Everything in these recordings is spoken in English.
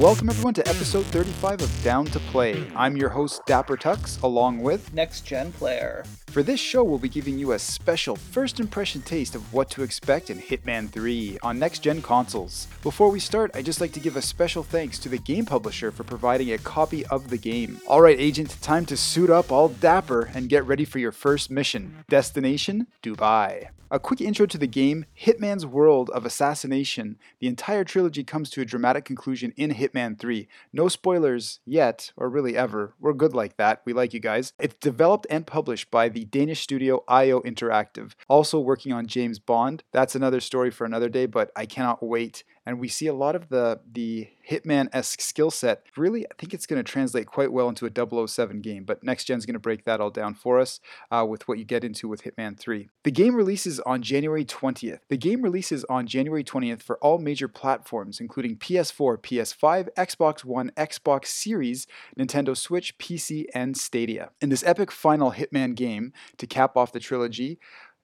Welcome everyone to episode 35 of Down to Play. I'm your host Dapper Tux, along with Next Gen Player. For this show, we'll be giving you a special first impression taste of what to expect in Hitman 3 on next gen consoles. Before we start, I'd just like to give a special thanks to the game publisher for providing a copy of the game. Alright, agent, time to suit up all dapper and get ready for your first mission. Destination Dubai. A quick intro to the game Hitman's world of assassination. The entire trilogy comes to a dramatic conclusion in Hitman 3. No spoilers yet, or really ever. We're good like that. We like you guys. It's developed and published by the Danish studio IO Interactive, also working on James Bond. That's another story for another day, but I cannot wait and we see a lot of the the Hitman-esque skill set. Really, I think it's going to translate quite well into a 007 game, but Next Gen's going to break that all down for us uh, with what you get into with Hitman 3. The game releases on January 20th. The game releases on January 20th for all major platforms, including PS4, PS5, Xbox One, Xbox Series, Nintendo Switch, PC, and Stadia. In this epic final Hitman game, to cap off the trilogy,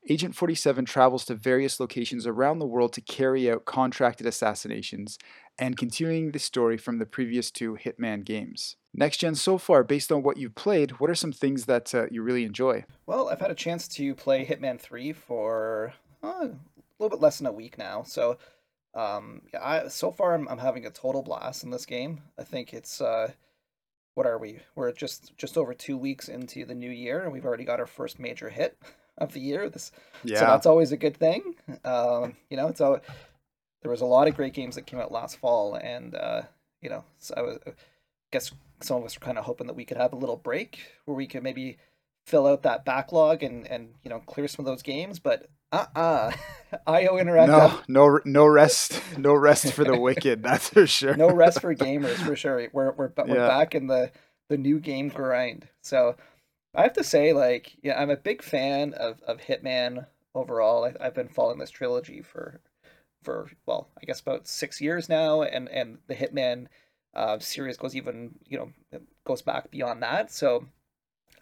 Agent 47 travels to various locations around the world to carry out contracted assassinations and continuing the story from the previous two Hitman games. Next gen, so far, based on what you've played, what are some things that uh, you really enjoy? Well, I've had a chance to play Hitman 3 for uh, a little bit less than a week now. So, um, I, so far, I'm, I'm having a total blast in this game. I think it's. Uh, what are we? We're just just over two weeks into the new year, and we've already got our first major hit of the year. This, yeah. so that's always a good thing. Um, you know, it's all, there was a lot of great games that came out last fall, and uh, you know, so I was, I guess some of us were kind of hoping that we could have a little break where we could maybe fill out that backlog and and you know clear some of those games, but uh uh-uh. uh IO Interactive. No, no, no rest, no rest for the wicked. That's for sure. no rest for gamers for sure. We're we're but we're yeah. back in the the new game grind. So I have to say, like, yeah, I'm a big fan of, of Hitman overall. I, have been following this trilogy for, for well, I guess about six years now, and and the Hitman uh, series goes even, you know, goes back beyond that. So,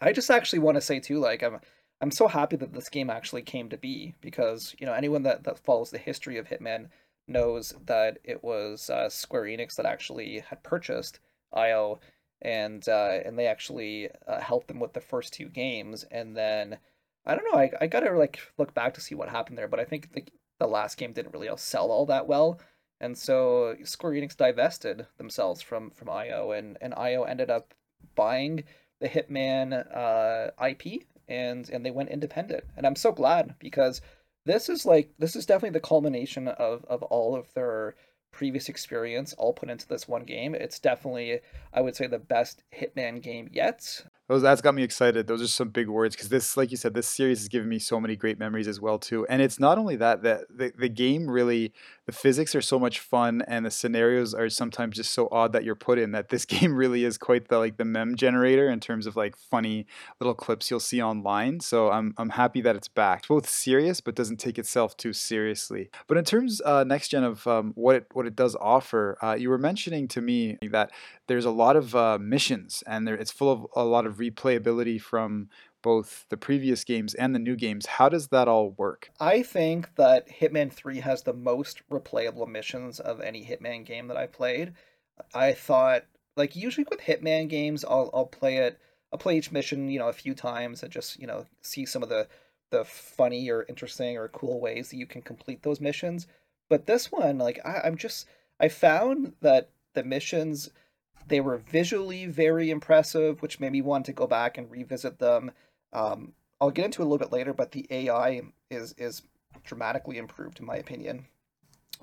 I just actually want to say too, like, I'm I'm so happy that this game actually came to be because you know anyone that that follows the history of Hitman knows that it was uh, Square Enix that actually had purchased IO and uh, and they actually uh, helped them with the first two games, and then I don't know, I, I gotta like look back to see what happened there, but I think the the last game didn't really sell all that well, and so Square Enix divested themselves from from IO, and and IO ended up buying the Hitman uh, IP, and and they went independent, and I'm so glad because this is like this is definitely the culmination of of all of their previous experience all put into this one game. It's definitely, I would say, the best Hitman game yet. Those that's got me excited. Those are some big words because this, like you said, this series has given me so many great memories as well too. And it's not only that that the, the game really the physics are so much fun and the scenarios are sometimes just so odd that you're put in that this game really is quite the like the mem generator in terms of like funny little clips you'll see online. So I'm I'm happy that it's back. It's both serious but doesn't take itself too seriously. But in terms uh, next gen of um, what it what it does offer, uh, you were mentioning to me that there's a lot of uh, missions and there, it's full of a lot of replayability from both the previous games and the new games. How does that all work? I think that Hitman 3 has the most replayable missions of any Hitman game that I played. I thought like usually with Hitman games I'll I'll play it I'll play each mission, you know, a few times and just, you know, see some of the the funny or interesting or cool ways that you can complete those missions. But this one, like I, I'm just I found that the missions they were visually very impressive, which made me want to go back and revisit them. Um, I'll get into it a little bit later, but the AI is is dramatically improved in my opinion.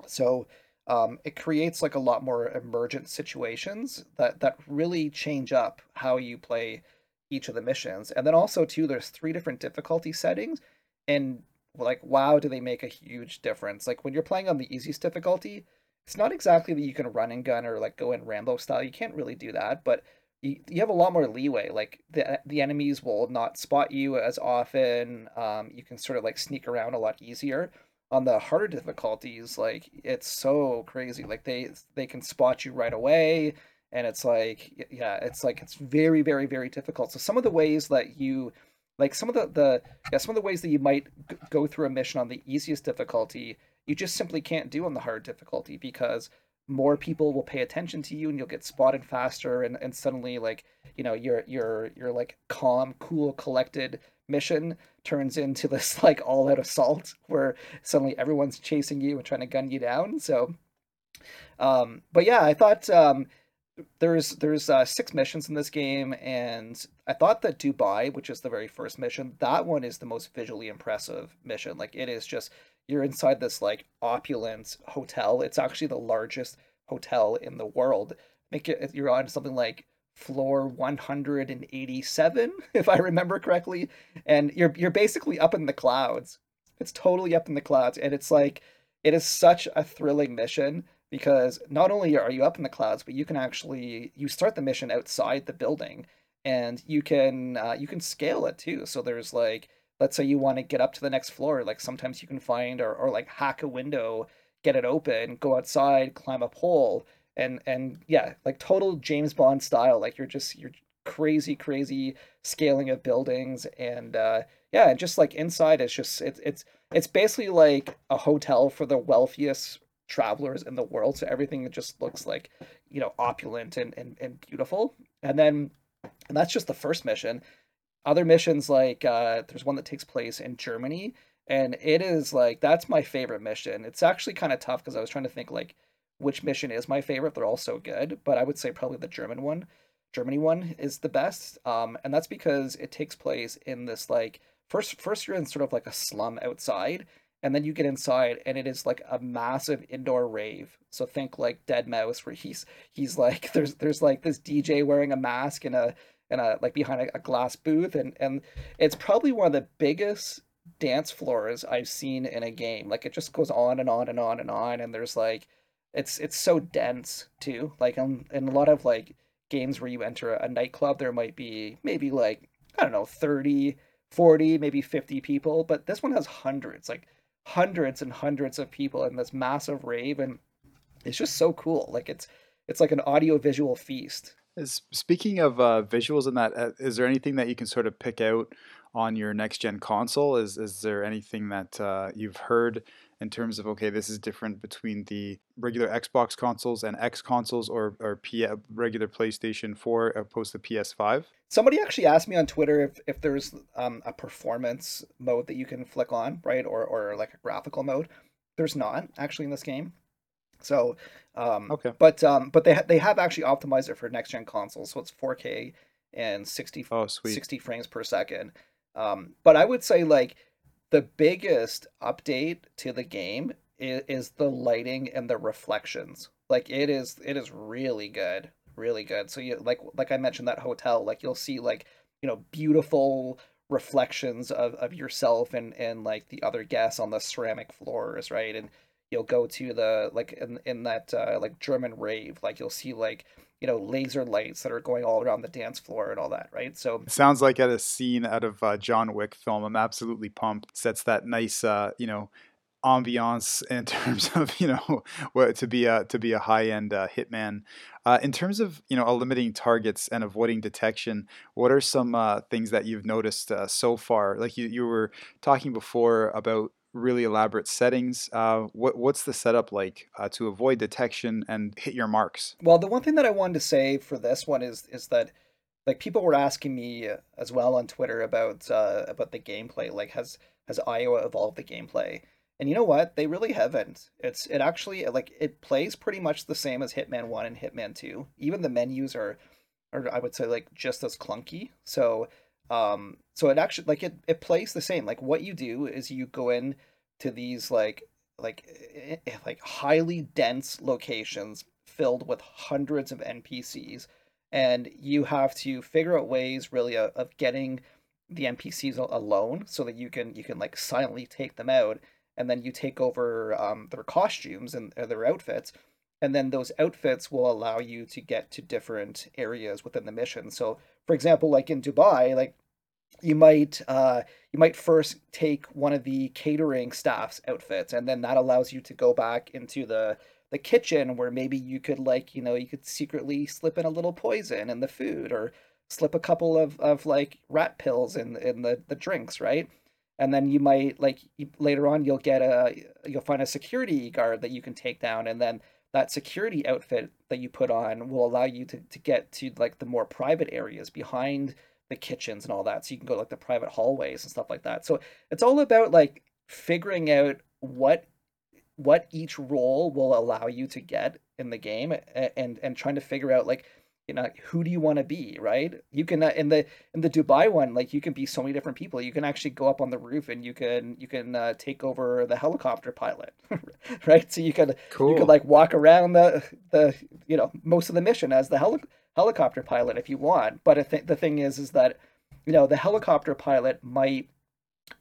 So um, it creates like a lot more emergent situations that that really change up how you play each of the missions. And then also too, there's three different difficulty settings, and like wow, do they make a huge difference? Like when you're playing on the easiest difficulty, it's not exactly that you can run and gun or like go in Rambo style. You can't really do that, but you, you have a lot more leeway. Like the the enemies will not spot you as often. Um, you can sort of like sneak around a lot easier. On the harder difficulties, like it's so crazy. Like they they can spot you right away, and it's like yeah, it's like it's very very very difficult. So some of the ways that you like some of the the yeah some of the ways that you might g- go through a mission on the easiest difficulty, you just simply can't do on the hard difficulty because more people will pay attention to you and you'll get spotted faster and, and suddenly like you know your your your like calm cool collected mission turns into this like all out assault where suddenly everyone's chasing you and trying to gun you down. So um but yeah i thought um there's there's uh, six missions in this game and i thought that dubai which is the very first mission that one is the most visually impressive mission. Like it is just you're inside this like opulent hotel. It's actually the largest hotel in the world. Make it you're on something like floor 187 if I remember correctly and you're you're basically up in the clouds. It's totally up in the clouds and it's like it is such a thrilling mission because not only are you up in the clouds but you can actually you start the mission outside the building and you can uh, you can scale it too. So there's like let's say you want to get up to the next floor like sometimes you can find or, or like hack a window get it open go outside climb a pole and and yeah like total james bond style like you're just you're crazy crazy scaling of buildings and uh yeah and just like inside it's just it's it's it's basically like a hotel for the wealthiest travelers in the world so everything just looks like you know opulent and and, and beautiful. And then and that's just the first mission other missions like uh, there's one that takes place in Germany and it is like that's my favorite mission. It's actually kind of tough because I was trying to think like which mission is my favorite. They're all so good, but I would say probably the German one. Germany one is the best, um, and that's because it takes place in this like first first you're in sort of like a slum outside, and then you get inside and it is like a massive indoor rave. So think like Deadmau5, where he's he's like there's there's like this DJ wearing a mask and a and a like behind a, a glass booth and and it's probably one of the biggest dance floors I've seen in a game. Like it just goes on and on and on and on and there's like it's it's so dense too. Like in, in a lot of like games where you enter a nightclub there might be maybe like I don't know 30 40 maybe 50 people but this one has hundreds like hundreds and hundreds of people in this massive rave and it's just so cool like it's it's like an audio visual feast speaking of uh, visuals and that, uh, is there anything that you can sort of pick out on your next gen console? Is is there anything that uh, you've heard in terms of okay, this is different between the regular Xbox consoles and X consoles, or or P- regular PlayStation Four opposed to PS5? Somebody actually asked me on Twitter if if there's um, a performance mode that you can flick on, right, or or like a graphical mode. There's not actually in this game. So, um, okay, but um, but they ha- they have actually optimized it for next gen consoles, so it's 4K and 60 oh, 60 frames per second. Um, but I would say like the biggest update to the game is, is the lighting and the reflections. Like it is it is really good, really good. So you like like I mentioned that hotel, like you'll see like you know beautiful reflections of, of yourself and and like the other guests on the ceramic floors, right? And you'll go to the like in in that uh, like German rave, like you'll see like you know laser lights that are going all around the dance floor and all that, right? So it sounds like at a scene out of uh, John Wick film. I'm absolutely pumped. Sets that nice uh, you know ambiance in terms of you know what to be a to be a high end uh, hitman. Uh, in terms of you know eliminating targets and avoiding detection, what are some uh, things that you've noticed uh, so far? Like you you were talking before about really elaborate settings. Uh, what what's the setup like uh, to avoid detection and hit your marks? Well, the one thing that I wanted to say for this one is is that like people were asking me uh, as well on Twitter about uh, about the gameplay. Like, has has IO evolved the gameplay? And you know what? They really haven't. It's it actually like it plays pretty much the same as Hitman One and Hitman Two. Even the menus are, are I would say like just as clunky. So um, so it actually like it it plays the same. Like what you do is you go in to these like like eh, eh, like highly dense locations filled with hundreds of NPCs, and you have to figure out ways really of, of getting the NPCs alone so that you can you can like silently take them out, and then you take over um, their costumes and their outfits, and then those outfits will allow you to get to different areas within the mission. So, for example, like in Dubai, like you might uh, you might first take one of the catering staff's outfits, and then that allows you to go back into the the kitchen where maybe you could like you know you could secretly slip in a little poison in the food or slip a couple of, of like rat pills in in the the drinks right and then you might like later on you'll get a you'll find a security guard that you can take down and then that security outfit that you put on will allow you to, to get to like the more private areas behind the kitchens and all that so you can go like the private hallways and stuff like that. So it's all about like figuring out what what each role will allow you to get in the game and and, trying to figure out like you know who do you want to be right? You can uh, in the in the dubai one like you can be so many different people. You can actually go up on the roof and you can you can uh, take over the helicopter pilot right? So you can cool. you can like walk around the the you know most of the mission as the heli- helicopter pilot if you want. But I think the thing is is that you know the helicopter pilot might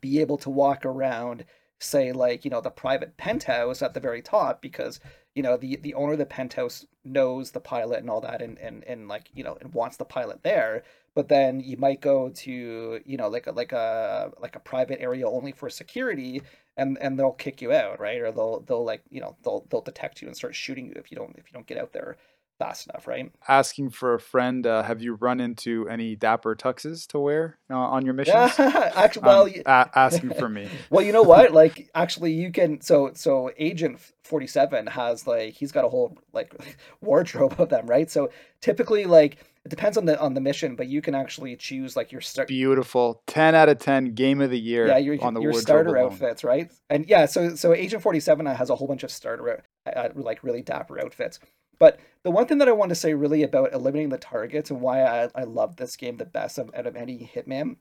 be able to walk around say like you know the private penthouse at the very top because you know the the owner of the penthouse knows the pilot and all that and and, and like you know and wants the pilot there. But then you might go to you know like a like a like a private area only for security and and they'll kick you out right? Or they'll they'll like you know they'll they'll detect you and start shooting you if you don't if you don't get out there fast enough, right? Asking for a friend, uh, have you run into any dapper tuxes to wear uh, on your missions? actually, well, um, a- asking for me. well, you know what? Like, actually, you can. So, so Agent Forty Seven has like he's got a whole like wardrobe of them, right? So typically, like it depends on the on the mission, but you can actually choose like your start. Beautiful, ten out of ten game of the year. Yeah, your, on the your starter alone. outfits, right? And yeah, so so Agent Forty Seven has a whole bunch of starter uh, like really dapper outfits. But the one thing that I want to say really about eliminating the targets and why I, I love this game the best of, out of any Hitman,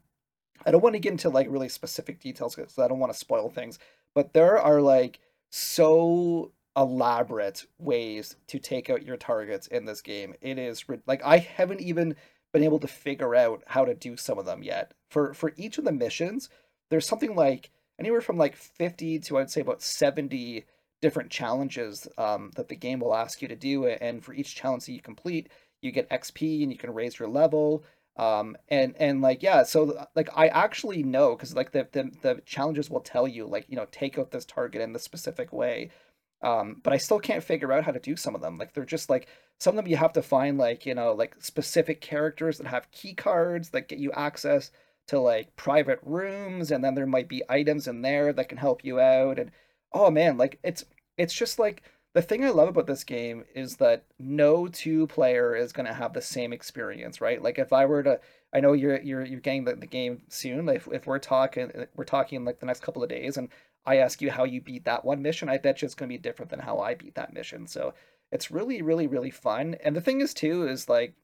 I don't want to get into like really specific details because I don't want to spoil things, but there are like so elaborate ways to take out your targets in this game. It is like I haven't even been able to figure out how to do some of them yet. For for each of the missions, there's something like anywhere from like 50 to I'd say about 70 different challenges um, that the game will ask you to do. And for each challenge that you complete, you get XP and you can raise your level. Um, and and like yeah, so like I actually know because like the, the the challenges will tell you like you know take out this target in this specific way. Um, but I still can't figure out how to do some of them. Like they're just like some of them you have to find like you know like specific characters that have key cards that get you access to like private rooms, and then there might be items in there that can help you out and oh man, like it's it's just like the thing I love about this game is that no two player is going to have the same experience, right? Like if I were to I know you're you're you're getting the, the game soon. If if we're talking we're talking like the next couple of days and I ask you how you beat that one mission, I bet you it's going to be different than how I beat that mission. So it's really really really fun. And the thing is too is like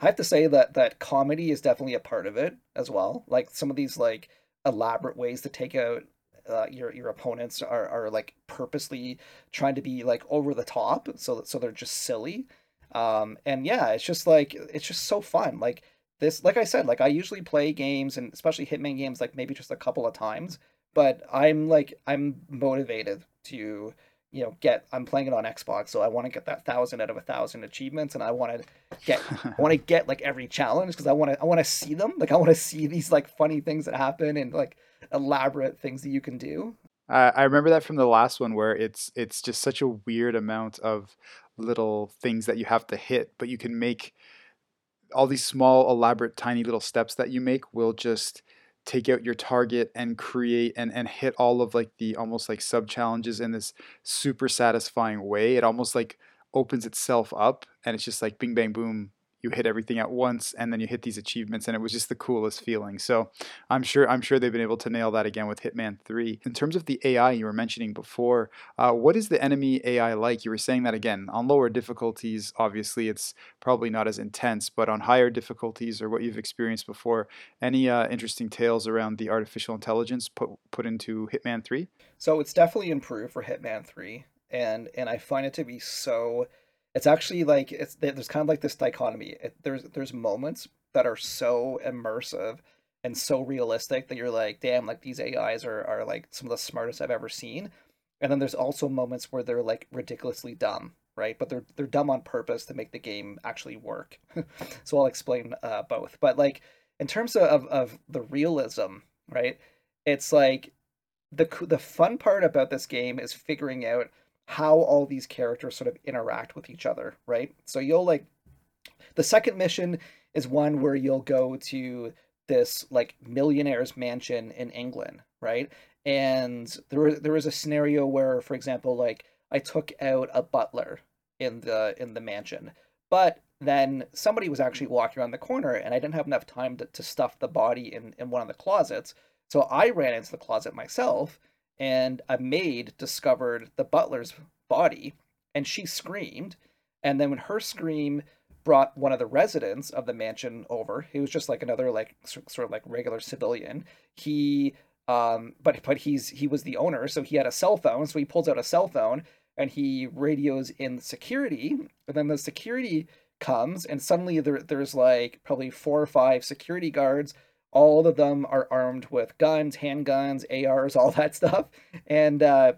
I have to say that that comedy is definitely a part of it as well. Like some of these like elaborate ways to take out uh, your your opponents are, are like purposely trying to be like over the top so so they're just silly. Um and yeah it's just like it's just so fun. Like this like i said like i usually play games and especially hitman games like maybe just a couple of times but i'm like i'm motivated to you know get i'm playing it on xbox so i want to get that thousand out of a thousand achievements and i want to get i want to get like every challenge because i want to i want to see them like i want to see these like funny things that happen and like elaborate things that you can do. Uh, I remember that from the last one where it's it's just such a weird amount of little things that you have to hit, but you can make all these small, elaborate, tiny little steps that you make will just take out your target and create and, and hit all of like the almost like sub challenges in this super satisfying way. It almost like opens itself up and it's just like bing bang boom you hit everything at once and then you hit these achievements and it was just the coolest feeling. So i'm sure i'm sure they've been able to nail that again with hitman 3 in terms of the ai you were mentioning before uh, what is the enemy ai like? You were saying that again on lower difficulties obviously it's probably not as intense but on higher difficulties or what you've experienced before any uh, interesting tales around the artificial intelligence put put into hitman 3 so it's definitely improved for hitman 3 and and i find it to be so it's actually like it's there's kind of like this dichotomy. It, there's there's moments that are so immersive and so realistic that you're like, damn, like these AIs are are like some of the smartest I've ever seen. And then there's also moments where they're like ridiculously dumb, right? But they're they're dumb on purpose to make the game actually work. so I'll explain uh, both. But like in terms of of the realism, right? It's like the the fun part about this game is figuring out how all these characters sort of interact with each other, right? So you'll like the second mission is one where you'll go to this like millionaire's mansion in England, right? And there there was a scenario where, for example, like I took out a butler in the in the mansion. But then somebody was actually walking around the corner and I didn't have enough time to, to stuff the body in, in one of the closets. So I ran into the closet myself and a maid discovered the butler's body and she screamed. And then when her scream brought one of the residents of the mansion over, he was just like another like sort of like regular civilian. He um but but he's he was the owner, so he had a cell phone, so he pulls out a cell phone and he radios in security, and then the security comes and suddenly there, there's like probably four or five security guards all of them are armed with guns handguns ars all that stuff. And uh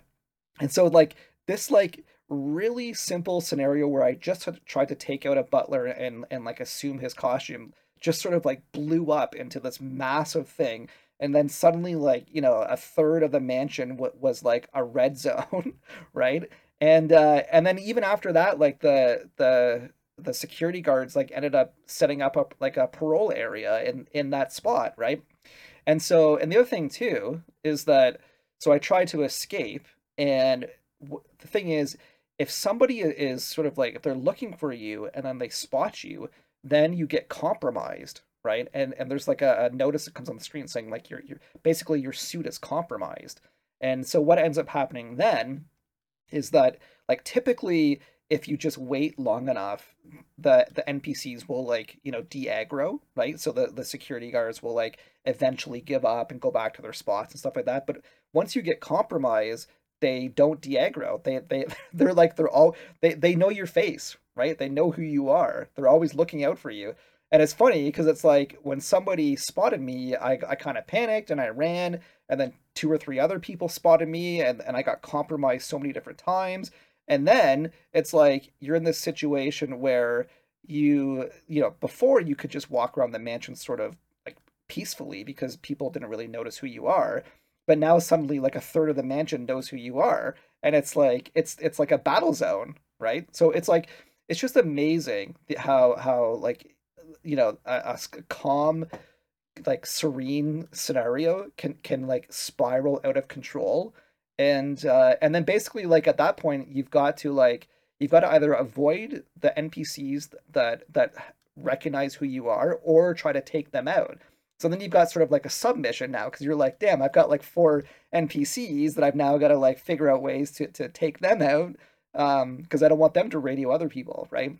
and so like this like really simple scenario where i just tried to take out a butler and and like assume his costume just sort of like blew up into this massive thing. And then suddenly like you know a third of the mansion w- was like a red zone right? And uh and then even after that like the the the security guards like ended up setting up a like a parole area in in that spot right? And so and the other thing too is that so i tried to escape and w- the thing is if somebody is sort of like if they're looking for you and then they spot you then you get compromised right? And and there's like a, a notice that comes on the screen saying like your your basically your suit is compromised. And so what ends up happening then is that like typically if you just wait long enough, the the NPCs will like you know de-aggro, right? So the the security guards will like eventually give up and go back to their spots and stuff like that. But once you get compromised, they don't de-aggro. They they they're like they're all they they know your face, right? They know who you are. They're always looking out for you. And it's funny because it's like when somebody spotted me, I, I kind of panicked and I ran, and then two or three other people spotted me, and, and I got compromised so many different times and then it's like you're in this situation where you, you know, before you could just walk around the mansion sort of like peacefully because people didn't really notice who you are. But now suddenly like a third of the mansion knows who you are. And it's like it's it's like a battle zone, right? So it's like it's just amazing how how like you know a, a calm like serene scenario can can like spiral out of control and uh, and then basically like at that point you've got to like you've got to either avoid the npcs that that recognize who you are or try to take them out. So then you've got sort of like a submission now because you're like damn i've got like four npcs that i've now got to like figure out ways to, to take them out because um, i don't want them to radio other people right?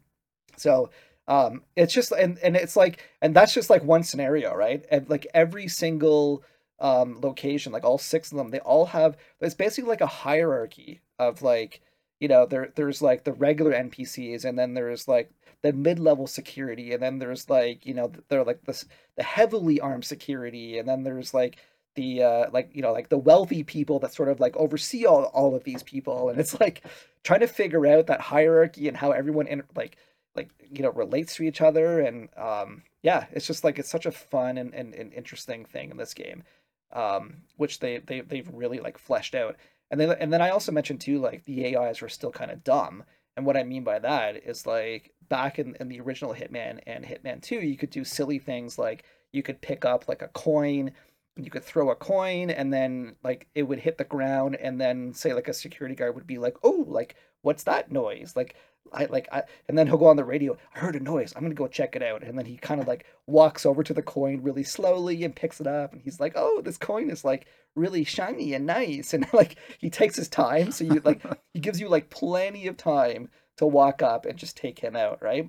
So um, it's just and, and it's like and that's just like one scenario right? And like every single um, location, like all six of them, they all have. It's basically like a hierarchy of like, you know, there there's like the regular NPCs, and then there's like the mid-level security, and then there's like you know they're like this the heavily armed security, and then there's like the uh like you know like the wealthy people that sort of like oversee all, all of these people and it's like trying to figure out that hierarchy and how everyone in like like you know relates to each other and um yeah it's just like it's such a fun and, and, and interesting thing in this game um, which they, they they've really like fleshed out. And then and then I also mentioned too like the AIs were still kind of dumb. And what I mean by that is like back in, in the original Hitman and Hitman 2, you could do silly things like you could pick up like a coin, you could throw a coin and then like it would hit the ground and then say like a security guard would be like, "Oh, like what's that noise?" Like I like I and then he'll go on the radio, I heard a noise, I'm gonna go check it out. And then he kind of like walks over to the coin really slowly and picks it up and he's like, Oh, this coin is like really shiny and nice. And like he takes his time, so you like he gives you like plenty of time to walk up and just take him out, right?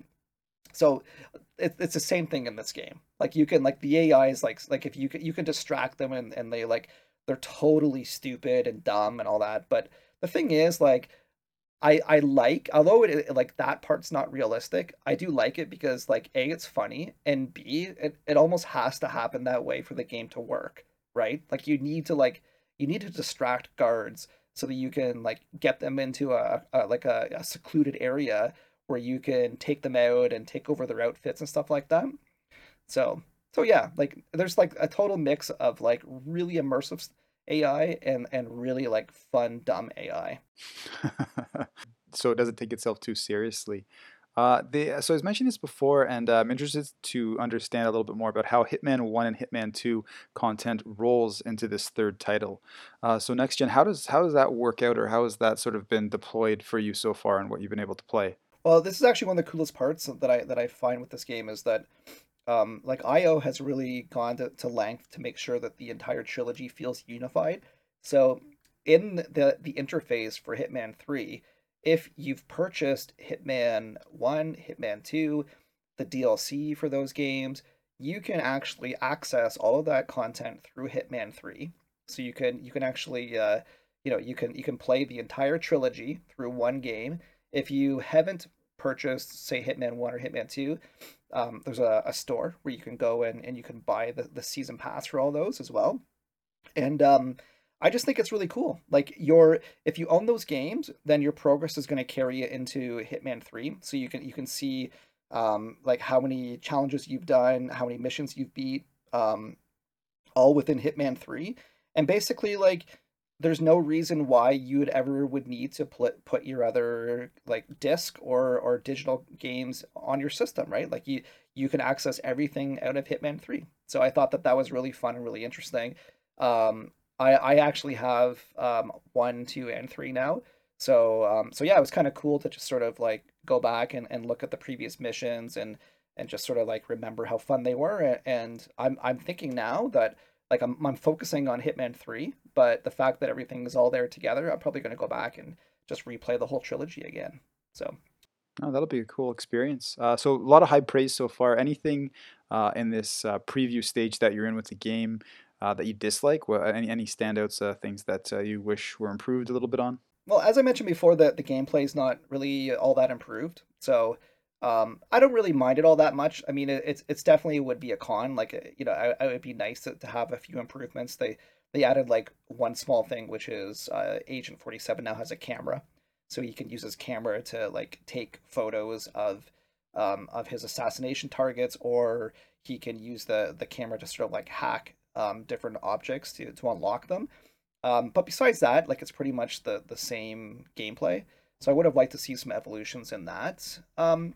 So it, it's the same thing in this game. Like you can like the AI is like like if you can you can distract them and, and they like they're totally stupid and dumb and all that. But the thing is like I I like although it like that part's not realistic. I do like it because like a it's funny and b it, it almost has to happen that way for the game to work, right? Like you need to like you need to distract guards so that you can like get them into a, a like a, a secluded area where you can take them out and take over their outfits and stuff like that. So so yeah, like there's like a total mix of like really immersive AI and and really like fun dumb AI. so it doesn't take itself too seriously. Uh, they, so I was mentioning this before, and uh, I'm interested to understand a little bit more about how Hitman 1 and Hitman 2 content rolls into this third title. Uh, so next gen, how does how does that work out, or how has that sort of been deployed for you so far, and what you've been able to play? Well, this is actually one of the coolest parts that I that I find with this game is that um, like IO has really gone to, to length to make sure that the entire trilogy feels unified. So in the the interface for Hitman 3, if you've purchased Hitman 1, Hitman 2, the DLC for those games, you can actually access all of that content through Hitman 3. So you can you can actually uh, you know you can you can play the entire trilogy through one game. If you haven't purchased say Hitman 1 or Hitman 2, um, there's a, a store where you can go and, and you can buy the, the season pass for all those as well. And um, I just think it's really cool. Like your if you own those games, then your progress is going to carry you into Hitman 3. So you can you can see um like how many challenges you've done, how many missions you've beat um all within Hitman 3. And basically like there's no reason why you'd ever would need to put put your other like disc or or digital games on your system, right? Like you you can access everything out of Hitman 3. So I thought that that was really fun and really interesting. Um, I I actually have um one, two, and three now. So um so yeah, it was kind of cool to just sort of like go back and, and look at the previous missions and and just sort of like remember how fun they were. And I'm I'm thinking now that like I'm I'm focusing on Hitman 3, but the fact that everything is all there together, I'm probably going to go back and just replay the whole trilogy again. So Oh, that'll be a cool experience. Uh, so a lot of high praise so far. Anything uh, in this uh, preview stage that you're in with the game uh, that you dislike? What, any any standouts, uh, things that uh, you wish were improved a little bit on? Well, as I mentioned before, the the gameplay is not really all that improved. So um, I don't really mind it all that much. I mean, it, it's it's definitely would be a con. Like you know, I, I would be nice to, to have a few improvements. They they added like one small thing, which is uh, Agent Forty Seven now has a camera, so he can use his camera to like take photos of um, of his assassination targets, or he can use the the camera to sort of like hack um, different objects to to unlock them. Um, but besides that, like it's pretty much the the same gameplay. So I would have liked to see some evolutions in that. Um,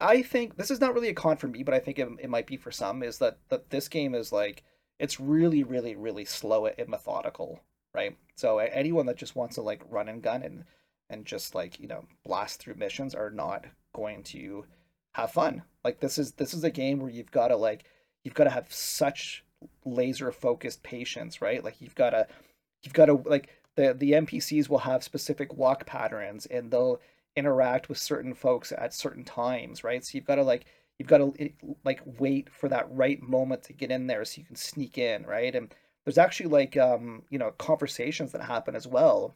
I think this is not really a con for me, but I think it, it might be for some. Is that that this game is like it's really, really, really slow and methodical, right? So anyone that just wants to like run and gun and and just like you know blast through missions are not going to have fun. Like this is this is a game where you've got to like you've got to have such laser focused patience, right? Like you've got to you've got to like the the NPCs will have specific walk patterns and they'll interact with certain folks at certain times, right? So you've got to like you've got to like wait for that right moment to get in there so you can sneak in, right? And there's actually like um, you know, conversations that happen as well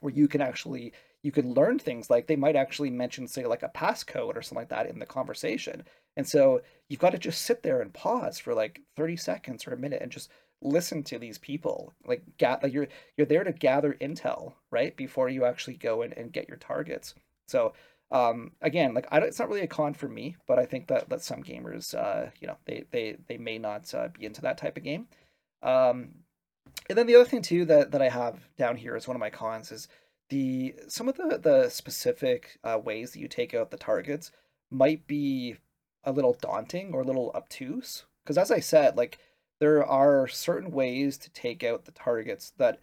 where you can actually you can learn things like they might actually mention say like a passcode or something like that in the conversation. And so you've got to just sit there and pause for like 30 seconds or a minute and just listen to these people like get like you're you're there to gather intel right before you actually go in and get your targets so um again like I don't, it's not really a con for me but i think that that some gamers uh you know they they they may not uh, be into that type of game. Um and then the other thing too that that i have down here is one of my cons is the some of the the specific uh, ways that you take out the targets might be a little daunting or a little obtuse. Because as i said like there are certain ways to take out the targets that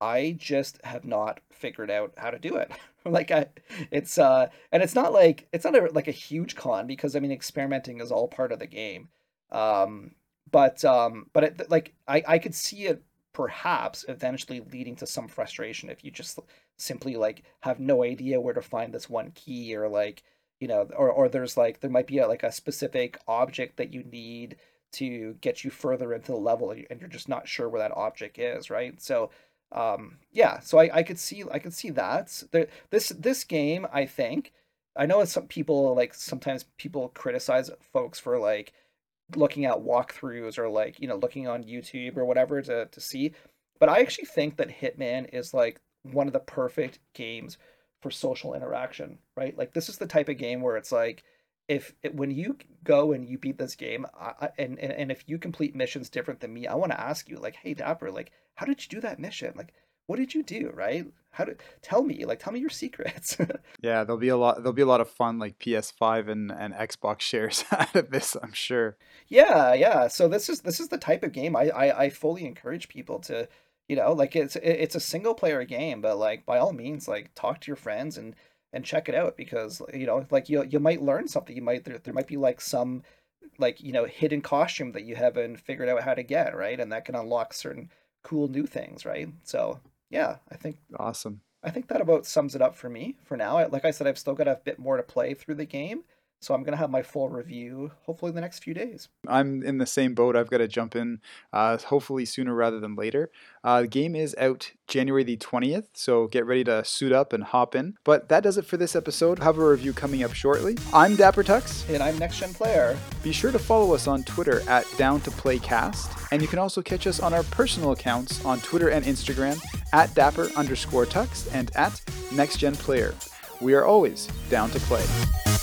I just have not figured out how to do it. like I, it's uh, and it's not like it's not a, like a huge con because I mean experimenting is all part of the game. Um, but um, but it, like I I could see it perhaps eventually leading to some frustration if you just simply like have no idea where to find this one key or like you know or or there's like there might be a, like a specific object that you need to get you further into the level and you're just not sure where that object is right so um yeah so i, I could see i could see that. The, this this game i think i know some people like sometimes people criticize folks for like looking at walkthroughs or like you know looking on youtube or whatever to, to see but i actually think that hitman is like one of the perfect games for social interaction right? Like this is the type of game where it's like if when you go and you beat this game I, and, and and if you complete missions different than me i want to ask you like hey dapper like how did you do that mission like what did you do, right? How to tell me, like tell me your secrets. yeah, there'll be a lot there'll be a lot of fun like PS5 and, and Xbox shares out of this, I'm sure. Yeah, yeah. So this is this is the type of game I I, I fully encourage people to you know like it's it's a single player game but like by all means like talk to your friends and and check it out because you know like you you might learn something you might there, there might be like some like you know hidden costume that you haven't figured out how to get right and that can unlock certain cool new things right? So yeah i think awesome. I think that about sums it up for me for now. Like i said i've still got a bit more to play through the game so I'm going to have my full review hopefully in the next few days. I'm in the same boat. I've got to jump in uh, hopefully sooner rather than later. Uh, the game is out January the 20th, so get ready to suit up and hop in. But that does it for this episode. Have a review coming up shortly. I'm Dapper Tux. And I'm Next Gen Player. Be sure to follow us on Twitter at Down to Play Cast, and you can also catch us on our personal accounts on Twitter and Instagram at Dapper underscore Tux and at Next Gen Player. We are always down to play.